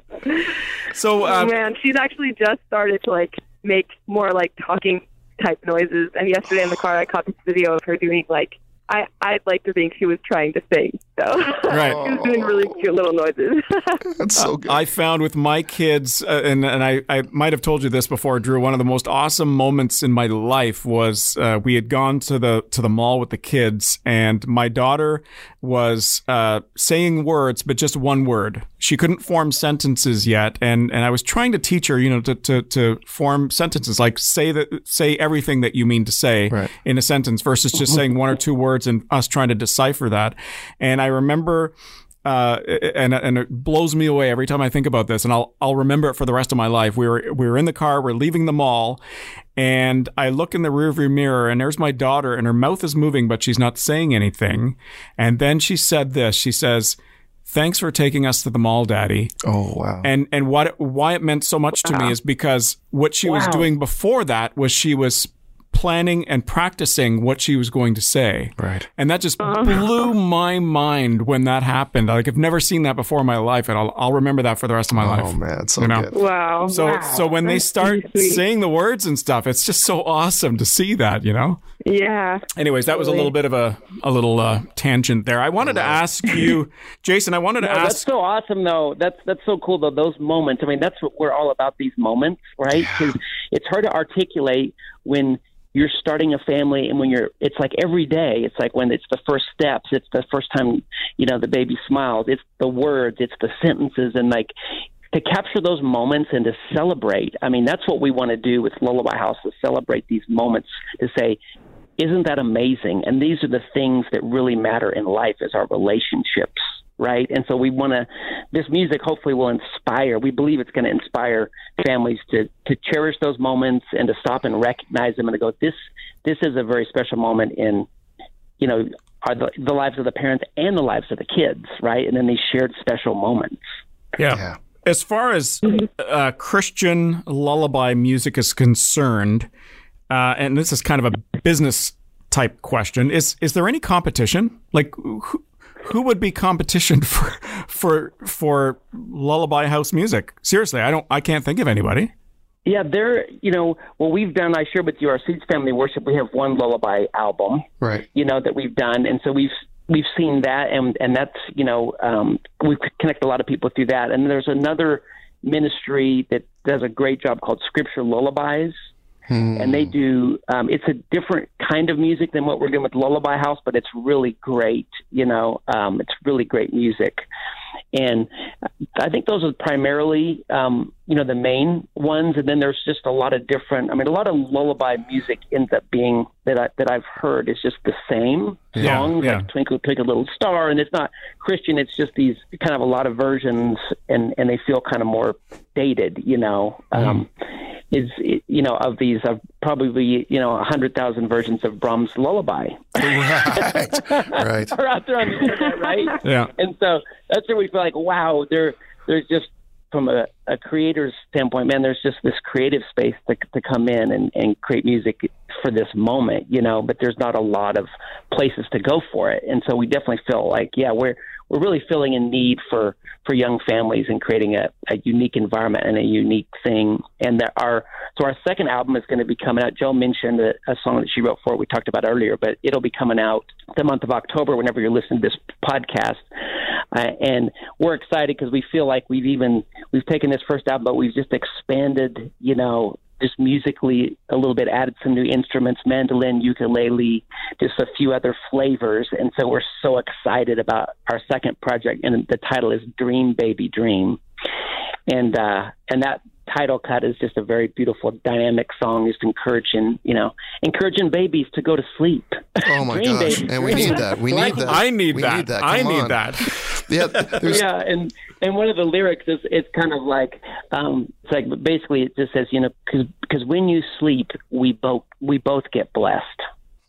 [SPEAKER 4] So
[SPEAKER 5] Oh man, she's actually just started to like make more like talking type noises. And yesterday in the car, I caught this video of her doing like I I'd like to think she was trying to sing. So
[SPEAKER 4] Right.
[SPEAKER 5] she was doing really cute little noises.
[SPEAKER 3] That's so good.
[SPEAKER 4] I found with my kids, uh, and and I, I might have told you this before, Drew. One of the most awesome moments in my life was uh, we had gone to the to the mall with the kids, and my daughter was uh, saying words, but just one word. She couldn't form sentences yet, and and I was trying to teach her, you know, to to, to form sentences like say that say everything that you mean to say
[SPEAKER 3] Right.
[SPEAKER 4] in a sentence versus just saying one or two words and us trying to decipher that. And I remember uh, and and it blows me away every time I think about this, and I'll I'll remember it for the rest of my life. We were we were in the car, we're leaving the mall, and I look in the rearview mirror, and there's my daughter, and her mouth is moving, but she's not saying anything. And then she said this. She says, "Thanks for taking us to the mall, Daddy."
[SPEAKER 3] Oh wow.
[SPEAKER 4] And and what why it meant so much to me is because what she was doing before that was she was planning and practicing what she was going to say.
[SPEAKER 3] Right.
[SPEAKER 4] And that just blew my mind when that happened. Like I've never seen that before in my life, and I'll I'll remember that for the rest of my life.
[SPEAKER 3] Oh man, so
[SPEAKER 4] You know?
[SPEAKER 3] good.
[SPEAKER 5] wow.
[SPEAKER 4] So
[SPEAKER 5] wow.
[SPEAKER 4] so when they start
[SPEAKER 5] really
[SPEAKER 4] saying the words and stuff, it's just so awesome to see that, you know.
[SPEAKER 5] Yeah.
[SPEAKER 4] Anyways, that was a little bit of a a little uh, tangent there. I wanted to ask you, Jason. I wanted to
[SPEAKER 1] No, that's so awesome, though. That's that's so cool, though. Those moments. I mean, that's what we're all about. These moments, right? Because it's hard to articulate when you're starting a family and when you're. It's like every day. It's like when it's the first steps. It's the first time you know the baby smiles. It's the words. It's the sentences, and like to capture those moments and to celebrate. I mean, that's what we want to do with Lullaby House: to celebrate these moments. To say, isn't that amazing? And these are the things that really matter in life is our relationships, right? And so we want to, this music hopefully will inspire, we believe it's going to inspire families to, to cherish those moments and to stop and recognize them and to go, this, this is a very special moment in, you know, are the, the lives of the parents and the lives of the kids, right? And then these shared special moments.
[SPEAKER 4] Yeah.
[SPEAKER 3] Yeah.
[SPEAKER 4] As far as uh, Christian lullaby music is concerned, uh, and this is kind of a business type question, is is there any competition? Like, who, who would be competition for for for lullaby house music? Seriously, I don't, I can't think of anybody.
[SPEAKER 1] Yeah, there. You know, what we've done. I shared with you our Seeds Family Worship. We have one lullaby album.
[SPEAKER 3] Right.
[SPEAKER 1] You know that we've done, and so we've we've seen that, and and that's you know um, we connect a lot of people through that. And there's another ministry that does a great job called Scripture Lullabies. And they do. Um, it's a different kind of music than what we're doing with Lullaby House, but it's really great. You know, um, it's really great music, and I think those are primarily, um, you know, the main ones. And then there's just a lot of different. I mean, a lot of lullaby music ends up being that I that I've heard is just the same
[SPEAKER 4] Yeah,
[SPEAKER 1] songs,
[SPEAKER 4] yeah.
[SPEAKER 1] like Twinkle Twinkle Little Star, and it's not Christian. It's just these kind of a lot of versions, and and they feel kind of more dated. You know. Um, is you know of these of probably you know a hundred thousand versions of Brahms' lullaby
[SPEAKER 3] Right. right.
[SPEAKER 1] are out there on the internet, right?
[SPEAKER 4] Yeah.
[SPEAKER 1] And so that's where we feel like, wow, there, there's just from a, a creator's standpoint, man, there's just this creative space to, to come in and, and create music for this moment, you know. But there's not a lot of places to go for it, and so we definitely feel like, yeah, we're we're really feeling a need for for young families and creating a, a unique environment and a unique thing. And that our so our second album is going to be coming out. Joe mentioned a, a song that she wrote for it. We talked about earlier, but it'll be coming out the month of October. Whenever you're listening to this podcast, uh, and we're excited because we feel like we've even we've taken this first album, but we've just expanded. You know, just musically a little bit, added some new instruments, mandolin, ukulele, just a few other flavors. And so we're so excited about our second project, and the title is Dream Baby Dream. And uh, and that title cut is just a very beautiful, dynamic song, just encouraging, you know, encouraging babies to go to sleep.
[SPEAKER 3] Oh my
[SPEAKER 1] Dream
[SPEAKER 3] gosh.
[SPEAKER 1] baby
[SPEAKER 3] And we need that. We need that.
[SPEAKER 4] I need
[SPEAKER 3] we
[SPEAKER 4] that.
[SPEAKER 3] Need that.
[SPEAKER 4] I
[SPEAKER 3] Come
[SPEAKER 4] need
[SPEAKER 3] on.
[SPEAKER 4] that.
[SPEAKER 3] Yeah.
[SPEAKER 1] Yeah, and and one of the lyrics is it's kind of like um, it's like basically it just says you know because when you sleep we both we both get blessed.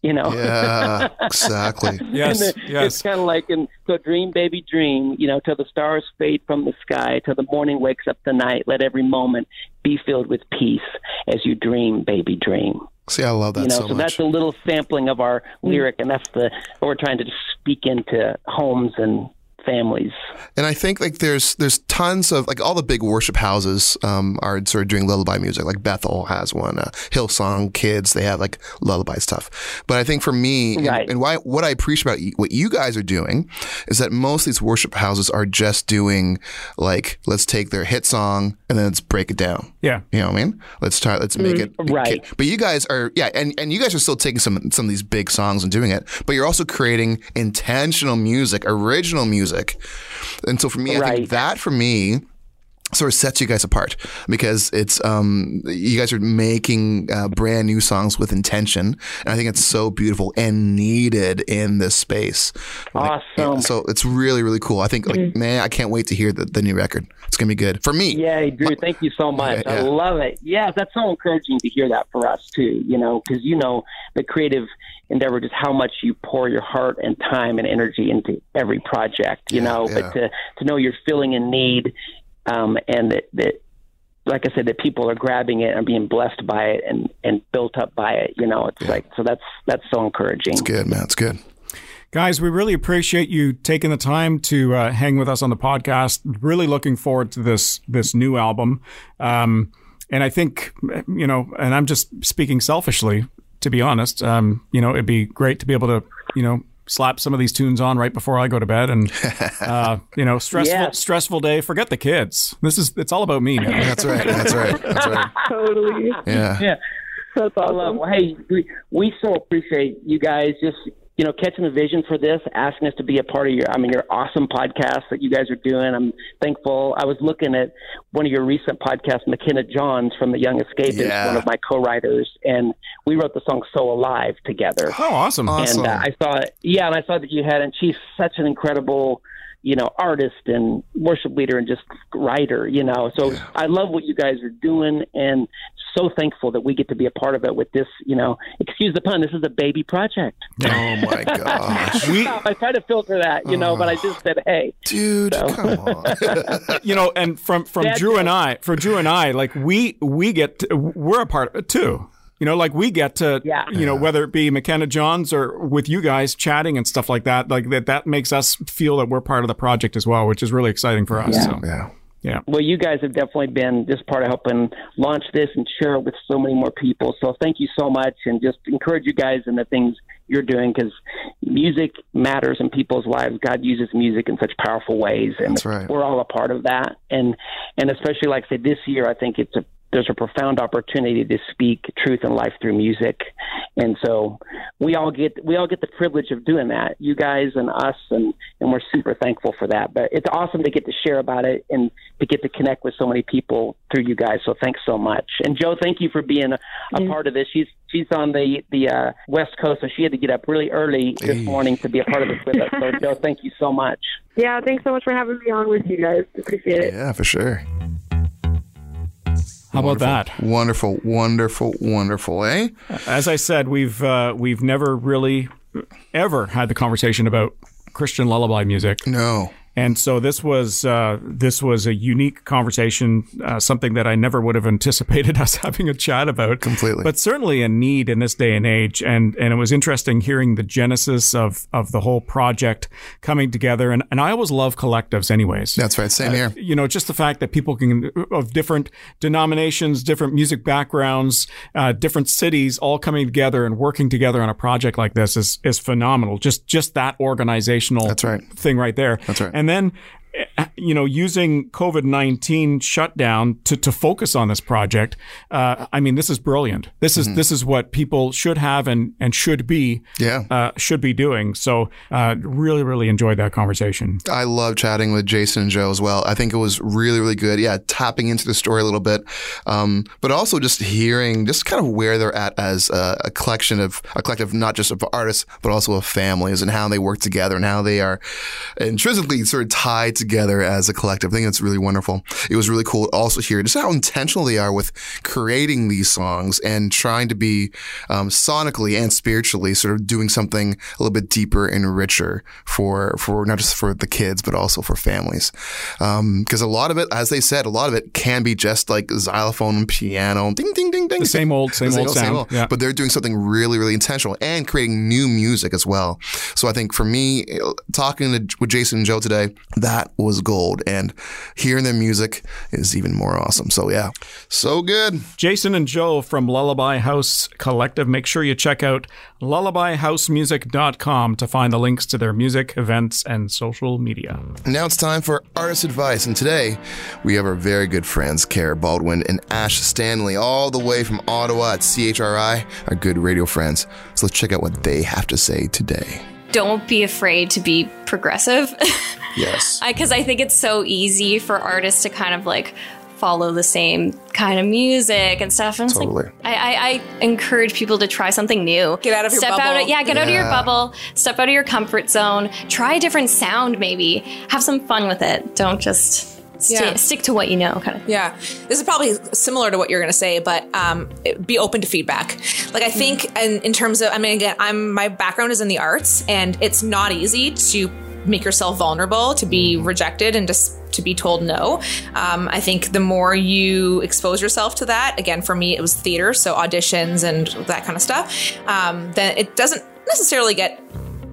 [SPEAKER 1] You know.
[SPEAKER 3] Yeah. Exactly.
[SPEAKER 4] Yes.
[SPEAKER 1] And the-
[SPEAKER 4] yes.
[SPEAKER 1] It's kind of like in so dream, baby, dream. You know, till the stars fade from the sky, till the morning wakes up the night. Let every moment be filled with peace as you dream, baby, dream.
[SPEAKER 3] See, I love that
[SPEAKER 1] you know,
[SPEAKER 3] so,
[SPEAKER 1] so,
[SPEAKER 3] much.
[SPEAKER 1] that's a little sampling of our mm. lyric, and that's the what we're trying to speak into homes and families.
[SPEAKER 3] And I think like there's there's tons of like all the big worship houses um, are sort of doing lullaby music. Like Bethel has one, uh, Hillsong Kids they have like lullaby stuff. But I think for me and-
[SPEAKER 1] Right.
[SPEAKER 3] and, why what I appreciate about what you guys are doing is that most of these worship houses are just doing like let's take their hit song and then let's break it down.
[SPEAKER 4] Yeah.
[SPEAKER 3] You know what I mean? Let's try. Let's make it
[SPEAKER 1] Right.
[SPEAKER 3] But you guys are, yeah, and, and you guys are still taking some some of these big songs and doing it. But you're also creating intentional music, original music. And so for me, I think that for me sort of sets you guys apart because it's um you guys are making uh, brand new songs with intention. And i think it's so beautiful and needed in this space. Like,
[SPEAKER 1] Awesome.
[SPEAKER 3] so it's really really cool. I think like man i can't wait to hear the, the new record. It's gonna be good. For me.
[SPEAKER 1] Yeah, Drew, thank you so much.
[SPEAKER 3] Yeah,
[SPEAKER 1] I love it. Yeah, that's so encouraging to hear that for us too. You know, because you know the creative endeavor, just how much you pour your heart and time and energy into every project. You
[SPEAKER 3] Yeah,
[SPEAKER 1] know,
[SPEAKER 3] yeah.
[SPEAKER 1] but to to know you're feeling a need, um, and that that. Like I said, that people are grabbing it and being blessed by it and, and built up by it. You know, it's like so. That's that's so encouraging.
[SPEAKER 3] it's good man it's good
[SPEAKER 4] Guys, we really appreciate you taking the time to uh, hang with us on the podcast. Really looking forward to this this new album. Um, and I think, you know, and I'm just speaking selfishly, to be honest. Um, you know, it'd be great to be able to, you know, slap some of these tunes on right before I go to bed. And uh, you know, stressful
[SPEAKER 1] Yeah.
[SPEAKER 4] stressful day. Forget the kids. This is it's all about me now.
[SPEAKER 3] that's right that's right that's right
[SPEAKER 5] Totally.
[SPEAKER 3] yeah
[SPEAKER 1] Yeah.
[SPEAKER 5] That's
[SPEAKER 1] I
[SPEAKER 5] awesome.
[SPEAKER 1] Well, hey, we, we so appreciate you guys just you know catching the vision for this, asking us to be a part of your. I mean, your awesome podcast that you guys are doing. I'm thankful. I was looking at one of your recent podcasts, McKenna Johns from The Young Escapists,
[SPEAKER 3] Yeah.
[SPEAKER 1] one of my co-writers, and we wrote the song "So Alive" together.
[SPEAKER 4] Oh, awesome.
[SPEAKER 3] Awesome.
[SPEAKER 1] And uh, I saw, yeah, and I saw that you had, and she's such an incredible, you know, artist and worship leader and just writer, you know. So I love what you guys are doing, and so thankful that we get to be a part of it with this, you know. Excuse the pun, this is a baby project.
[SPEAKER 3] oh my gosh
[SPEAKER 4] we,
[SPEAKER 1] I try to filter that, you know, but I just said, hey,
[SPEAKER 3] dude come on
[SPEAKER 4] you know, and from from
[SPEAKER 1] Dad
[SPEAKER 4] Drew and. I, for Drew and I, like we we get to, we're a part of it too. You know, like we get to,
[SPEAKER 1] Yeah.
[SPEAKER 4] you know, whether it be McKenna Johns or with you guys chatting and stuff like that, like that, that makes us feel that we're part of the project as well, which is really exciting for us.
[SPEAKER 1] Yeah.
[SPEAKER 4] So,
[SPEAKER 3] yeah
[SPEAKER 4] Yeah.
[SPEAKER 1] Well, you guys have definitely been just part of helping launch this and share it with so many more people. So thank you so much, and just encourage you guys in the things you're doing because music matters in people's lives. God uses music in such powerful ways, and
[SPEAKER 3] That's right.
[SPEAKER 1] we're all a part of that. And and especially like I said, this year I think it's a there's a profound opportunity to speak truth and life through music, and so we all get we all get the privilege of doing that. You guys and us, and and we're super thankful for that. But it's awesome to get to share about it and to get to connect with so many people through you guys. So thanks so much. And Joe, thank you for being a, a part of this. She's she's on the the uh, West Coast, so she had to get up really early this morning to be a part of this with us. So Joe, thank you so much.
[SPEAKER 5] Yeah, thanks so much for having me on with you guys. Appreciate it.
[SPEAKER 3] Yeah, for sure.
[SPEAKER 4] How about that?
[SPEAKER 3] Wonderful, wonderful, wonderful, eh?
[SPEAKER 4] As I said, we've uh, we've never really ever had the conversation about Christian lullaby music.
[SPEAKER 3] No.
[SPEAKER 4] And so this was uh, this was a unique conversation, uh, something that I never would have anticipated us having a chat about.
[SPEAKER 3] Completely.
[SPEAKER 4] but certainly a need in this day and age. And and it was interesting hearing the genesis of of the whole project coming together. And and I always love collectives, anyways.
[SPEAKER 3] That's right. Same here.
[SPEAKER 4] You know, just the fact that people can of different denominations, different music backgrounds, uh, different cities, all coming together and working together on a project like this is is phenomenal. Just just that organizational
[SPEAKER 3] That's right.
[SPEAKER 4] thing right there.
[SPEAKER 3] That's right.
[SPEAKER 4] And then, eh, you know, using COVID 19 shutdown to, to focus on this project, uh, I mean, this is brilliant. This is, this is what people should have and, and should be,
[SPEAKER 3] Mm-hmm. Yeah.
[SPEAKER 4] uh, should be doing. So, uh, really, really enjoyed that conversation.
[SPEAKER 3] I love chatting with Jason and Joe as well. I think it was really, really good. Yeah, tapping into the story a little bit, um, but also just hearing just kind of where they're at as a, a collection of a collective, not just of artists, but also of families and how they work together and how they are intrinsically sort of tied together as a collective. I think that's really wonderful. It was really cool also hear just how intentional they are with creating these songs and trying to be um, sonically and spiritually sort of doing something a little bit deeper and richer for for not just for the kids but also for families. Because a lot of it, as they said, a lot of it can be just like xylophone and piano, ding ding ding ding.
[SPEAKER 4] The same old, same
[SPEAKER 3] The
[SPEAKER 4] old sound. Yeah.
[SPEAKER 3] But they're doing something really, really intentional and creating new music as well. So I think for me, talking to, with Jason and Joe today, that was gold. And hearing their music is even more awesome. So yeah, so good.
[SPEAKER 4] Jason and Joe from Lullaby House Collective. Make sure you check out lullabyhousemusic.com to find the links to their music, events, and social media.
[SPEAKER 3] Now it's time for artist advice. And today we have our very good friends, Kara Baldwin and Ash Stanley, all the way from Ottawa at CHRI, our good radio friends. So let's check out what they have to say today.
[SPEAKER 6] Don't be afraid to be progressive.
[SPEAKER 3] Yes.
[SPEAKER 6] Because I, think it's so easy for artists to kind of like follow the same kind of music and stuff. And
[SPEAKER 3] Totally.
[SPEAKER 6] like, I, I, I encourage people to try something new.
[SPEAKER 7] Get out of your
[SPEAKER 6] Step out
[SPEAKER 7] bubble.
[SPEAKER 6] of, yeah, get out of your bubble. Step out of your comfort zone. Try a different sound, maybe. Have some fun with it. Don't just sti-
[SPEAKER 7] Yeah.
[SPEAKER 6] stick to what you know, kind of.
[SPEAKER 7] Yeah, this is probably similar to what you're going to say, but um, be open to feedback. Like I think, and in terms of, I mean, again, I'm my background is in the arts, and it's not easy to make yourself vulnerable, to be rejected, and just to be told no. Um, I think the more you expose yourself to that, again, for me, it was theater, so auditions and that kind of stuff. Um, then it doesn't necessarily get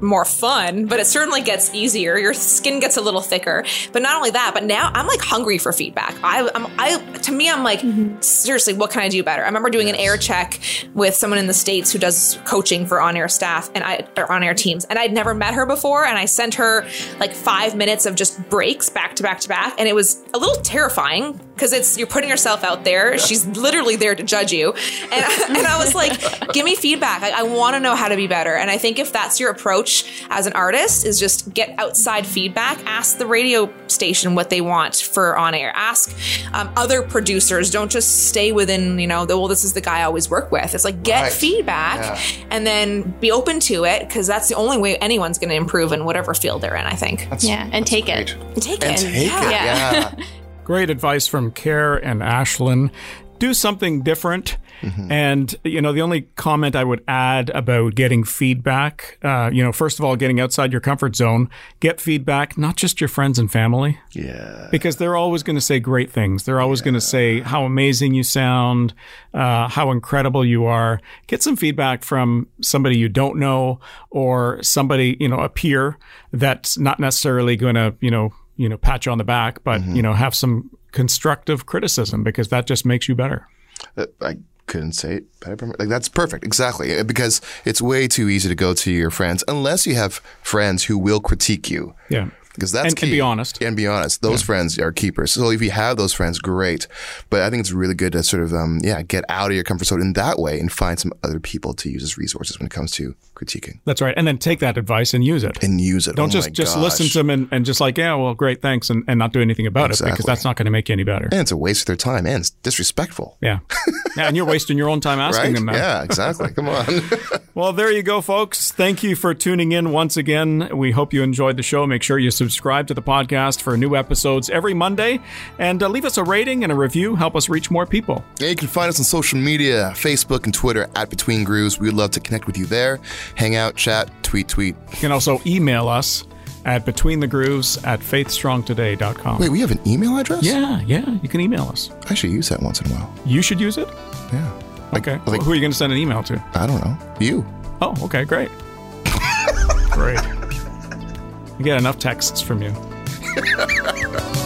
[SPEAKER 7] more fun, but it certainly gets easier. Your skin gets a little thicker. But not only that, but now I'm like hungry for feedback. I, I'm, I, to me, I'm like, seriously, what can I do better? I remember doing an air check with someone in the states who does coaching for on-air staff and I, or on-air teams, and I'd never met her before, and I sent her like five minutes of just breaks back to back to back, and it was a little terrifying because it's you're putting yourself out there. She's literally there to judge you, and and I was like, give me feedback. I, I want to know how to be better, and I think if that's your approach as an artist, is just get outside feedback. Ask the radio station what they want for on air. Ask um, other producers. Don't just stay within you know the well. This is the guy I always work with. It's like get
[SPEAKER 3] Right.
[SPEAKER 7] feedback
[SPEAKER 3] Yeah.
[SPEAKER 7] and then be open to it because that's the only way anyone's going to improve in whatever field they're in. I think.
[SPEAKER 6] Yeah, and take it.
[SPEAKER 7] And take
[SPEAKER 3] And
[SPEAKER 7] it.
[SPEAKER 3] take
[SPEAKER 7] yeah.
[SPEAKER 3] it.
[SPEAKER 6] Yeah.
[SPEAKER 3] Yeah.
[SPEAKER 4] Great advice from Kara and Ashlyn. Do something different. And, you know, the only comment I would add about getting feedback, uh, you know, first of all, getting outside your comfort zone, get feedback, not just your friends and family,
[SPEAKER 3] yeah.
[SPEAKER 4] because they're always going to say great things. They're always going to say how amazing you sound, uh, how incredible you are. Get some feedback from somebody you don't know or somebody, you know, a peer that's not necessarily going to, you know, you know, pat you on the back, but, you know, have some constructive criticism because that just makes you better.
[SPEAKER 3] Uh, I couldn't say it better. Like that's perfect, exactly. Uh, Because it's way too easy to go to your friends unless you have friends who will critique you.
[SPEAKER 4] Yeah.
[SPEAKER 3] Because that's
[SPEAKER 4] And- and
[SPEAKER 3] key.
[SPEAKER 4] be honest.
[SPEAKER 3] And be honest. Those friends are keepers. So if you have those friends, great. But I think it's really good to sort of, um, yeah, get out of your comfort zone in that way and find some other people to use as resources when it comes to critiquing
[SPEAKER 4] That's right. And then take that advice and use it.
[SPEAKER 3] and use it.
[SPEAKER 4] Don't
[SPEAKER 3] Oh
[SPEAKER 4] just just listen to them and, and just like, yeah, well, great, thanks, and, and not do anything about it because that's not going to make you any better.
[SPEAKER 3] And it's a waste of their time and it's disrespectful.
[SPEAKER 4] Yeah. yeah. And you're wasting your own time asking
[SPEAKER 3] Right?
[SPEAKER 4] them that.
[SPEAKER 3] Yeah, exactly. Come on.
[SPEAKER 4] Well, there you go, folks. Thank you for tuning in once again. We hope you enjoyed the show. Make sure you subscribe to the podcast for new episodes every Monday and uh, leave us a rating and a review. Help us reach more people.
[SPEAKER 3] Yeah, you can find us on social media, Facebook and Twitter at Between Grooves. We would love to connect with you there. Hang out, chat, tweet, tweet.
[SPEAKER 4] You can also email us at betweenthegrooves at faithstrongtoday.com.
[SPEAKER 3] Wait, we have an email address?
[SPEAKER 4] Yeah, yeah, you can email us.
[SPEAKER 3] I should use that once in a while.
[SPEAKER 4] You should use it.
[SPEAKER 3] Yeah. Like,
[SPEAKER 4] Okay.
[SPEAKER 3] Like,
[SPEAKER 4] Who are you going to send an email to?
[SPEAKER 3] I don't know. You.
[SPEAKER 4] Oh, okay, great. great. I get enough texts from you.